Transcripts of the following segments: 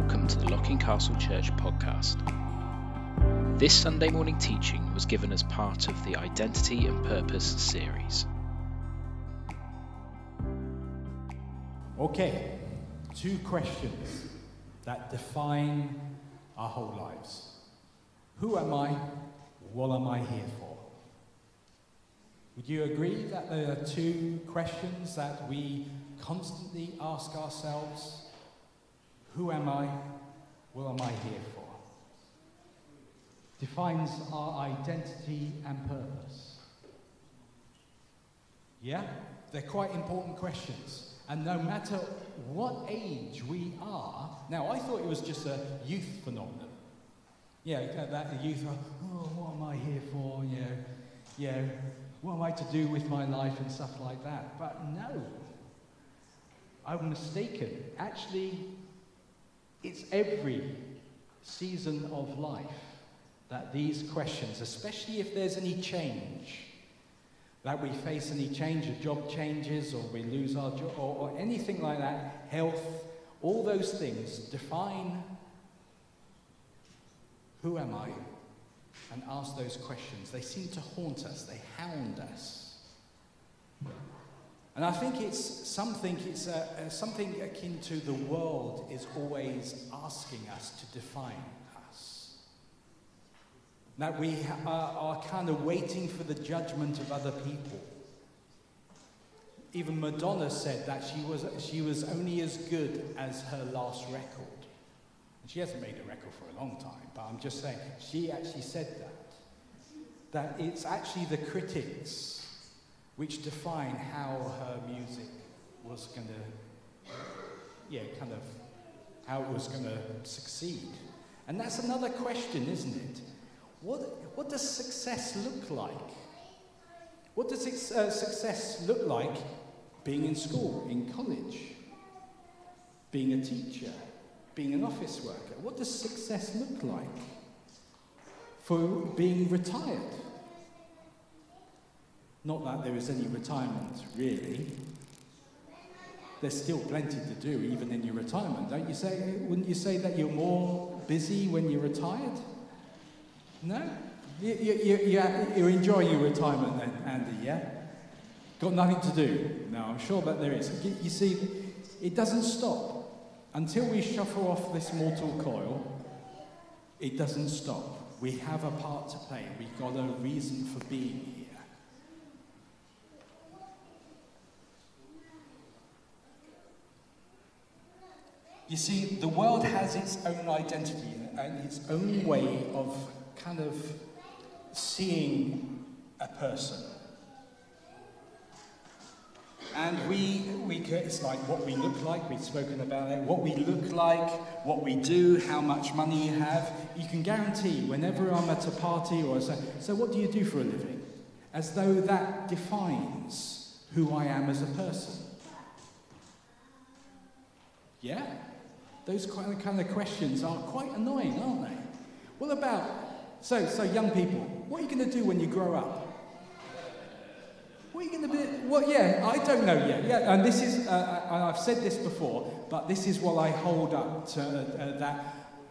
welcome to the Locking Castle Church podcast. This Sunday morning teaching was given as part of the Identity and Purpose series. Okay, two questions that define our whole lives. Who am I? What am I here for? Would you agree that there are two questions that we constantly ask ourselves? Who am I? What am I here for? Defines our identity and purpose. Yeah? They're quite important questions. And no matter what age we are, now I thought it was just a youth phenomenon. Yeah, that the youth, oh, what am I here for? Know, yeah, what am I to do with my life and stuff like that? But no, I'm mistaken. Actually, it's every season of life that these questions, especially if there's any change, that we face any change of job changes or we lose our job or, or anything like that, health, all those things define who am I? And ask those questions. They seem to haunt us, they hound us. And I think it's something, it's uh, uh, something akin to the world is always asking us to define us. That we are, are kind of waiting for the judgment of other people. Even Madonna said that she was, she was only as good as her last record. And she hasn't made a record for a long time, but I'm just saying, she actually said that. That it's actually the critics which define how her music was going to, yeah, kind of how it was going to succeed. And that's another question, isn't it? What, what does success look like? What does uh, success look like being in school, in college, being a teacher, being an office worker? What does success look like for being retired? Not that there is any retirement, really. There's still plenty to do, even in your retirement. Don't you say, wouldn't you say that you're more busy when you're retired? No? You, you, you, you enjoy your retirement then, Andy, yeah? Got nothing to do? No, I'm sure that there is. You see, it doesn't stop. Until we shuffle off this mortal coil, it doesn't stop. We have a part to play. We've got a reason for being here. You see, the world has its own identity and its own way of kind of seeing a person. And we, we, it's like what we look like, we've spoken about it, what we look like, what we do, how much money you have. You can guarantee whenever I'm at a party or so, so what do you do for a living? As though that defines who I am as a person. Yeah? Those kind of, questions are quite annoying, aren't they? What about, so, so young people, what are you going to do when you grow up? What are you going to be? Well, yeah, I don't know yet. Yeah, and this is, uh, and I've said this before, but this is what I hold up to uh, uh, that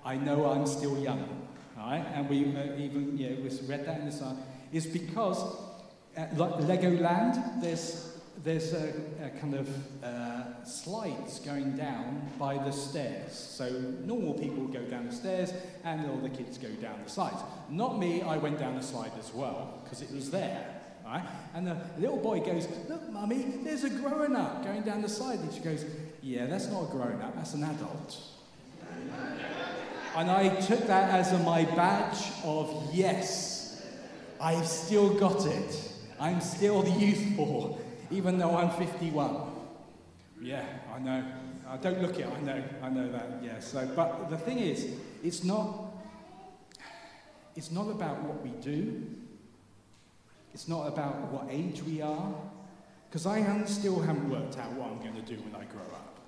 I know I'm still young. Right? And we uh, even, yeah, we read that in the song, is because at Legoland, there's there's a, a kind of uh, slides going down by the stairs. So normal people go down the stairs and all the kids go down the slides. Not me, I went down the slide as well because it was there. Right? And the little boy goes, Look, mummy, there's a grown up going down the slide. And she goes, Yeah, that's not a grown up, that's an adult. and I took that as a, my badge of yes, I've still got it. I'm still the youthful even though I'm 51. Yeah, I know. I don't look it, I know, I know that, yeah. So, but the thing is, it's not, it's not about what we do. It's not about what age we are. Because I still haven't worked out what I'm going to do when I grow up.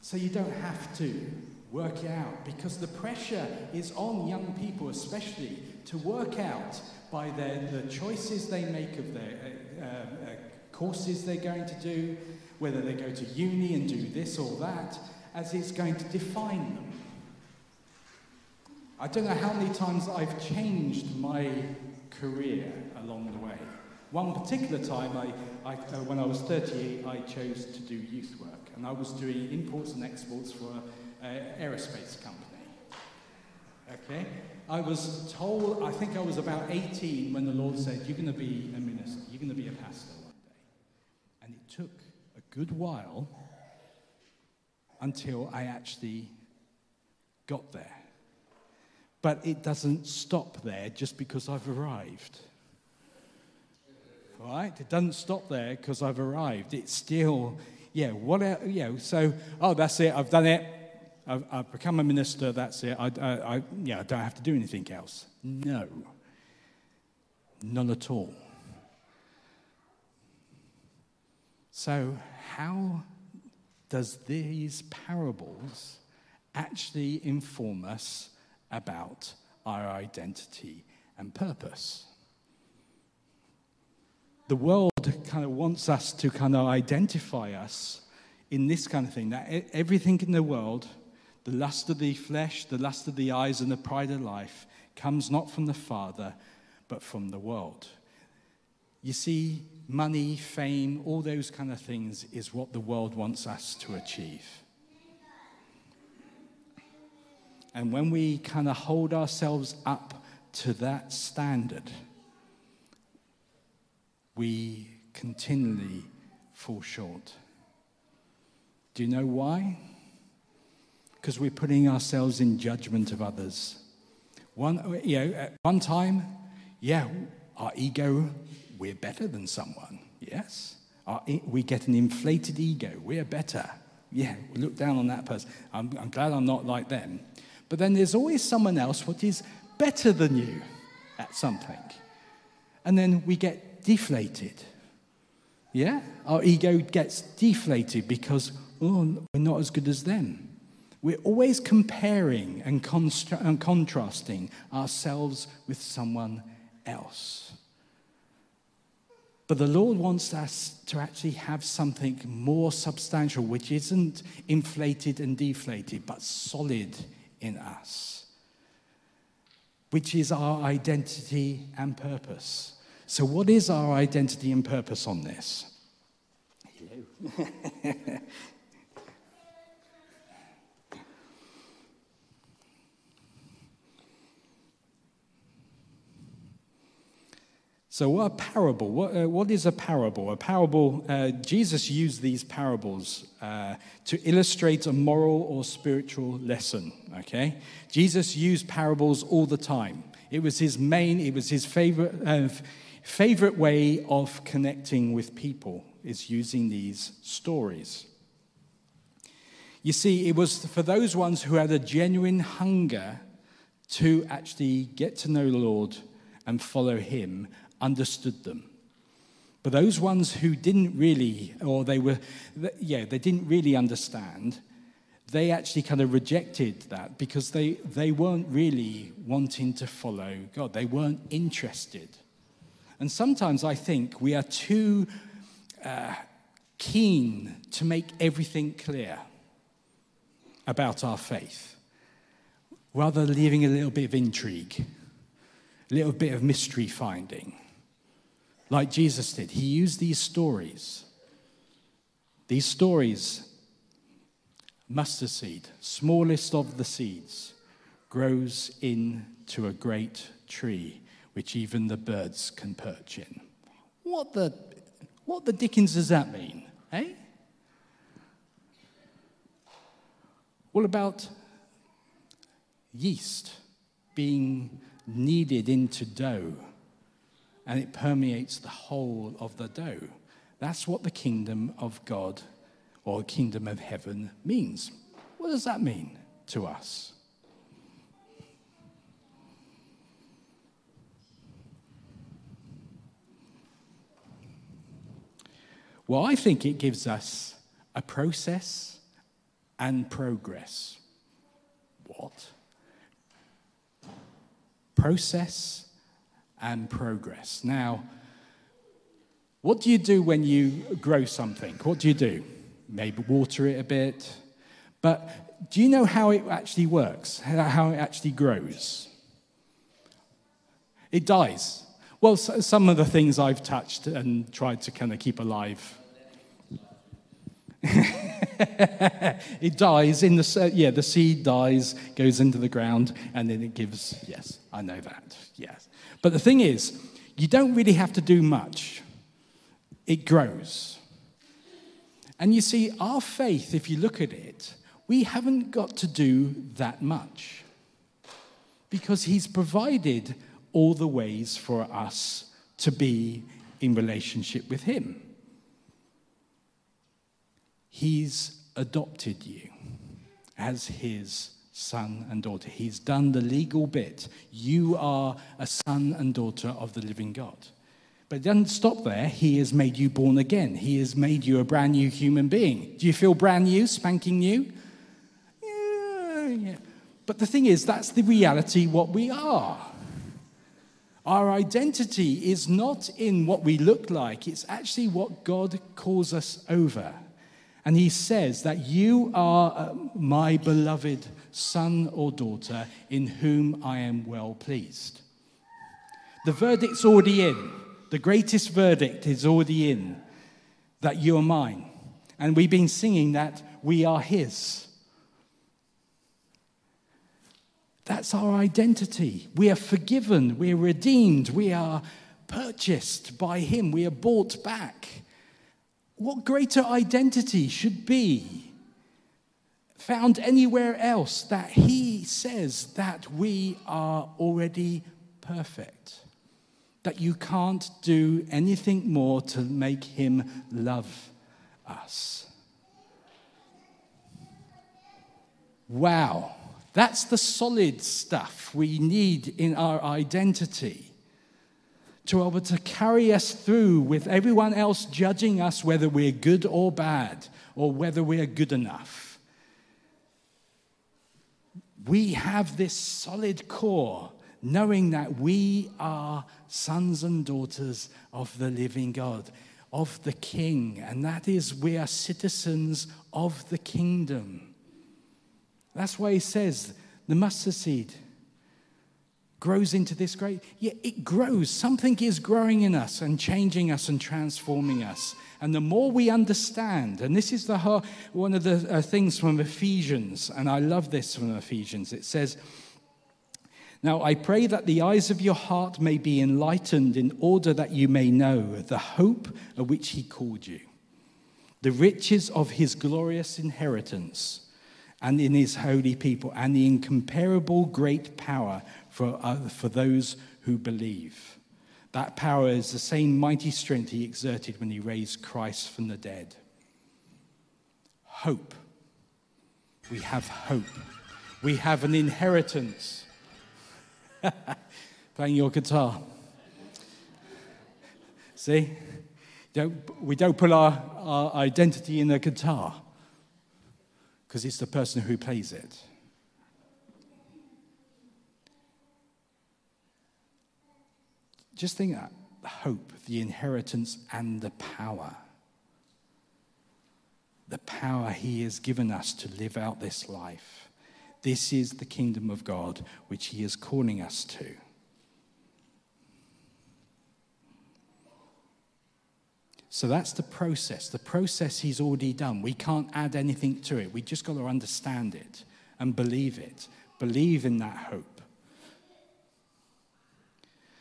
So you don't have to work it out because the pressure is on young people, especially, to work out by their, the choices they make of their uh, uh, courses they're going to do, whether they go to uni and do this or that, as it's going to define them. I don't know how many times I've changed my career along the way. One particular time, I, I, uh, when I was 38, I chose to do youth work, and I was doing imports and exports for an aerospace company. Okay? I was told, I think I was about 18 when the Lord said, You're going to be a minister, you're going to be a pastor one day. And it took a good while until I actually got there. But it doesn't stop there just because I've arrived. Right? It doesn't stop there because I've arrived. It's still, yeah, what, know, so, oh, that's it, I've done it. I've, I've become a minister, that's it. I, I, I, yeah, I don't have to do anything else. No, none at all. So, how does these parables actually inform us about our identity and purpose? The world kind of wants us to kind of identify us in this kind of thing that everything in the world the lust of the flesh, the lust of the eyes, and the pride of life comes not from the Father, but from the world. You see, money, fame, all those kind of things is what the world wants us to achieve. And when we kind of hold ourselves up to that standard, we continually fall short. Do you know why? Because we're putting ourselves in judgment of others. One, you know, at one time, yeah, our ego, we're better than someone. Yes. Our, we get an inflated ego. We're better. Yeah, we look down on that person. I'm, I'm glad I'm not like them. But then there's always someone else what is better than you at something. And then we get deflated. Yeah? Our ego gets deflated because, oh, we're not as good as them. We're always comparing and, and contrasting ourselves with someone else. But the Lord wants us to actually have something more substantial, which isn't inflated and deflated, but solid in us, which is our identity and purpose. So, what is our identity and purpose on this? Hello. So, what a parable? What, uh, what is a parable? A parable, uh, Jesus used these parables uh, to illustrate a moral or spiritual lesson, okay? Jesus used parables all the time. It was his main, it was his favorite, uh, favorite way of connecting with people, is using these stories. You see, it was for those ones who had a genuine hunger to actually get to know the Lord and follow him understood them. But those ones who didn't really, or they were, yeah, they didn't really understand, they actually kind of rejected that because they, they weren't really wanting to follow God. They weren't interested. And sometimes I think we are too uh, keen to make everything clear about our faith, rather leaving a little bit of intrigue, a little bit of mystery finding like Jesus did. He used these stories. These stories, mustard seed, smallest of the seeds, grows into a great tree which even the birds can perch in. What the, what the dickens does that mean, eh? What about yeast being kneaded into dough? And it permeates the whole of the dough. That's what the kingdom of God or kingdom of heaven means. What does that mean to us? Well, I think it gives us a process and progress. What? Process and progress. Now, what do you do when you grow something? What do you do? Maybe water it a bit, But do you know how it actually works? How it actually grows? It dies. Well, some of the things I've touched and tried to kind of keep alive. it dies in the yeah the seed dies goes into the ground and then it gives yes i know that yes. But the thing is you don't really have to do much. It grows. And you see our faith if you look at it we haven't got to do that much because he's provided all the ways for us to be in relationship with Him. He's adopted you as His son and daughter. He's done the legal bit. You are a son and daughter of the living God. But it doesn't stop there. He has made you born again. He has made you a brand new human being. Do you feel brand new, spanking new? Yeah, yeah. But the thing is, that's the reality what we are. Our identity is not in what we look like, it's actually what God calls us over. And He says that you are uh, my beloved son or daughter in whom I am well pleased. The verdict's already in. The greatest verdict is already in that you are mine. And we've been singing that we are His. That's our identity. We are forgiven, we are redeemed, we are purchased by Him, we are bought back. What greater identity should be found anywhere else that He says that we are already perfect? That you can't do anything more to make Him love us. Wow. That's the solid stuff we need in our identity to able to carry us through with everyone else judging us whether we're good or bad or whether we're good enough. We have this solid core knowing that we are sons and daughters of the living God, of the King, and that is we are citizens of the kingdom. That's why he says the mustard seed grows into this great. Yeah, it grows. Something is growing in us and changing us and transforming us. And the more we understand, and this is the whole, one of the uh, things from Ephesians, and I love this from Ephesians. It says, Now I pray that the eyes of your heart may be enlightened in order that you may know the hope of which he called you, the riches of his glorious inheritance and in his holy people, and the incomparable great power for, uh, for those who believe. That power is the same mighty strength he exerted when he raised Christ from the dead. Hope. We have hope. We have an inheritance. Playing your guitar. See? Don't, we don't put our, our identity in a guitar because it's the person who plays it. Just think that the hope, the inheritance, and the power. The power He has given us to live out this life. This is the kingdom of God which He is calling us to. So that's the process. The process he's already done. We can't add anything to it. We just got to understand it and believe it. Believe in that hope.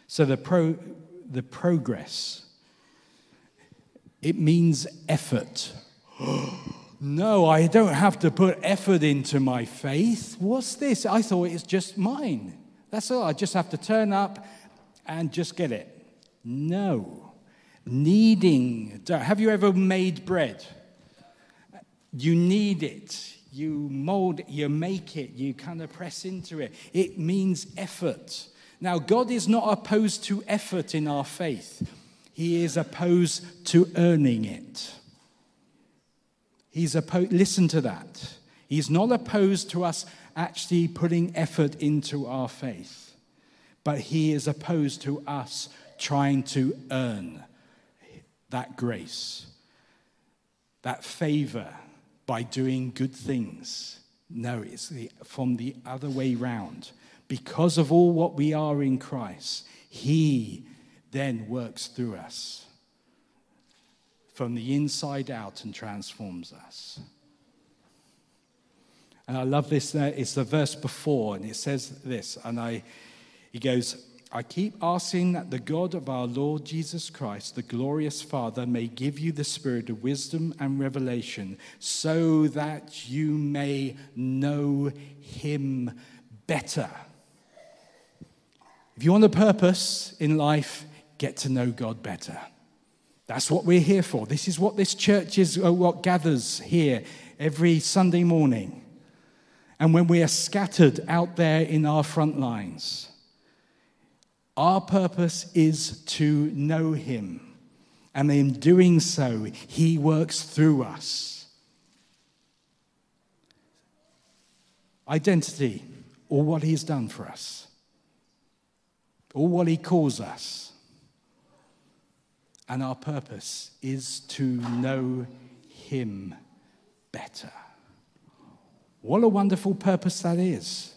So the pro the progress it means effort. no, I don't have to put effort into my faith. What's this? I thought it's just mine. That's all. I just have to turn up and just get it. No kneading. Have you ever made bread? You knead it. You mold it, you make it, you kind of press into it. It means effort. Now, God is not opposed to effort in our faith, He is opposed to earning it. He's opposed, listen to that. He's not opposed to us actually putting effort into our faith, but He is opposed to us trying to earn that grace, that favor, by doing good things. No, it's the, from the other way round. Because of all what we are in Christ, He then works through us from the inside out and transforms us. And I love this. Uh, it's the verse before, and it says this. And I, he goes, I keep asking that the God of our Lord Jesus Christ, the glorious Father, may give you the spirit of wisdom and revelation so that you may know him better. If you want a purpose in life, get to know God better. That's what we're here for. This is what this church is, uh, what gathers here every Sunday morning. And when we are scattered out there in our front lines, our purpose is to know Him. And in doing so, He works through us. Identity, or what He's done for us, or what He calls us. And our purpose is to know Him better. What a wonderful purpose that is.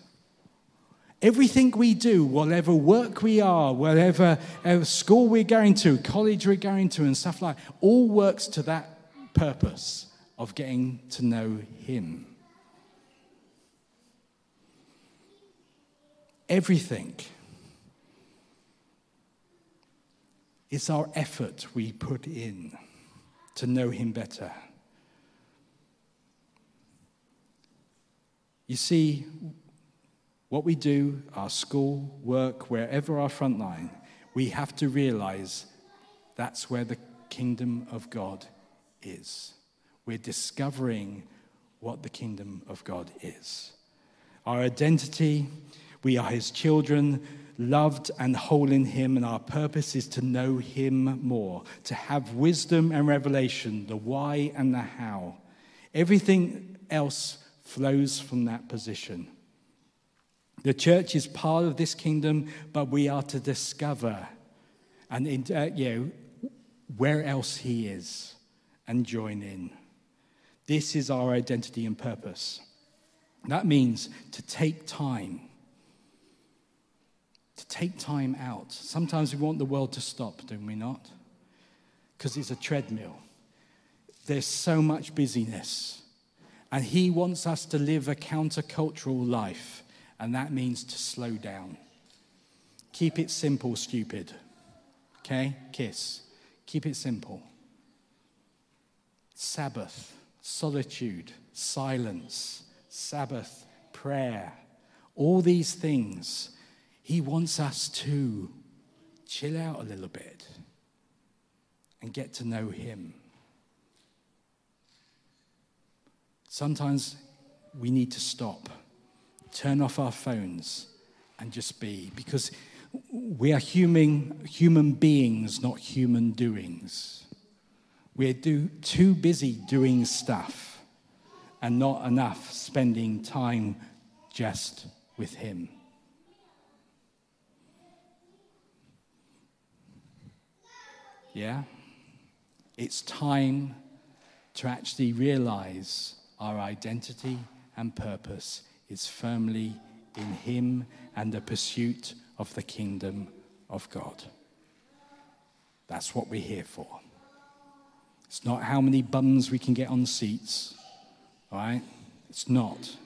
Everything we do, whatever work we are, whatever uh, school we're going to, college we're going to, and stuff like all works to that purpose of getting to know Him. Everything. It's our effort we put in to know Him better. You see, what we do, our school, work, wherever our front line, we have to realize that's where the kingdom of God is. We're discovering what the kingdom of God is. Our identity, we are his children, loved and whole in him, and our purpose is to know him more, to have wisdom and revelation, the why and the how. Everything else flows from that position. The church is part of this kingdom, but we are to discover and uh, you know, where else He is and join in. This is our identity and purpose. That means to take time. To take time out. Sometimes we want the world to stop, don't we not? Because it's a treadmill. There's so much busyness. And he wants us to live a countercultural life, and that means to slow down. Keep it simple, stupid. Okay? Kiss. Keep it simple. Sabbath, solitude, silence, Sabbath, prayer, all these things. He wants us to chill out a little bit and get to know Him. Sometimes we need to stop, turn off our phones, and just be, because we are human, human beings, not human doings. We're do, too busy doing stuff and not enough spending time just with Him. Yeah? It's time to actually realize our identity and purpose is firmly in Him and the pursuit of the kingdom of God. That's what we're here for. It's not how many bums we can get on seats, right? It's not.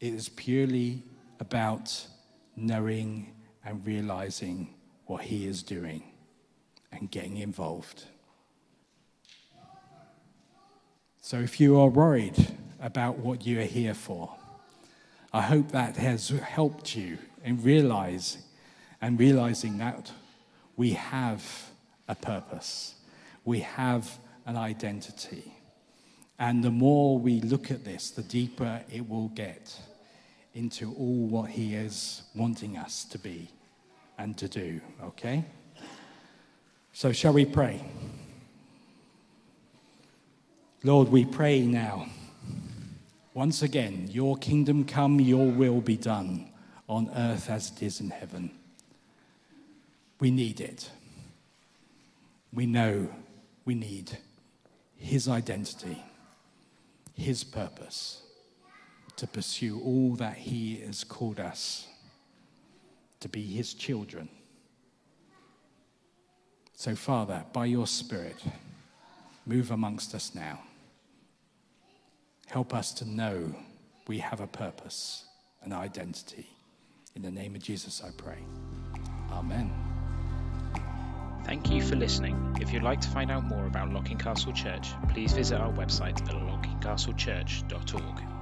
It is purely about knowing and realizing what He is doing and getting involved. So if you are worried about what you are here for, I hope that has helped you in realize and realizing that we have a purpose. We have an identity. And the more we look at this, the deeper it will get into all what He is wanting us to be and to do, okay? So, shall we pray? Lord, we pray now. Once again, your kingdom come, your will be done on earth as it is in heaven. We need it. We know we need his identity, His purpose, to pursue all that He has called us, to be His children. So, Father, by your Spirit, move amongst us now. Help us to know we have a purpose, an identity. In the name of Jesus, I pray. Amen. Thank you for listening. If you'd like to find out more about Locking Castle Church, please visit our website at lockingcastlechurch.org.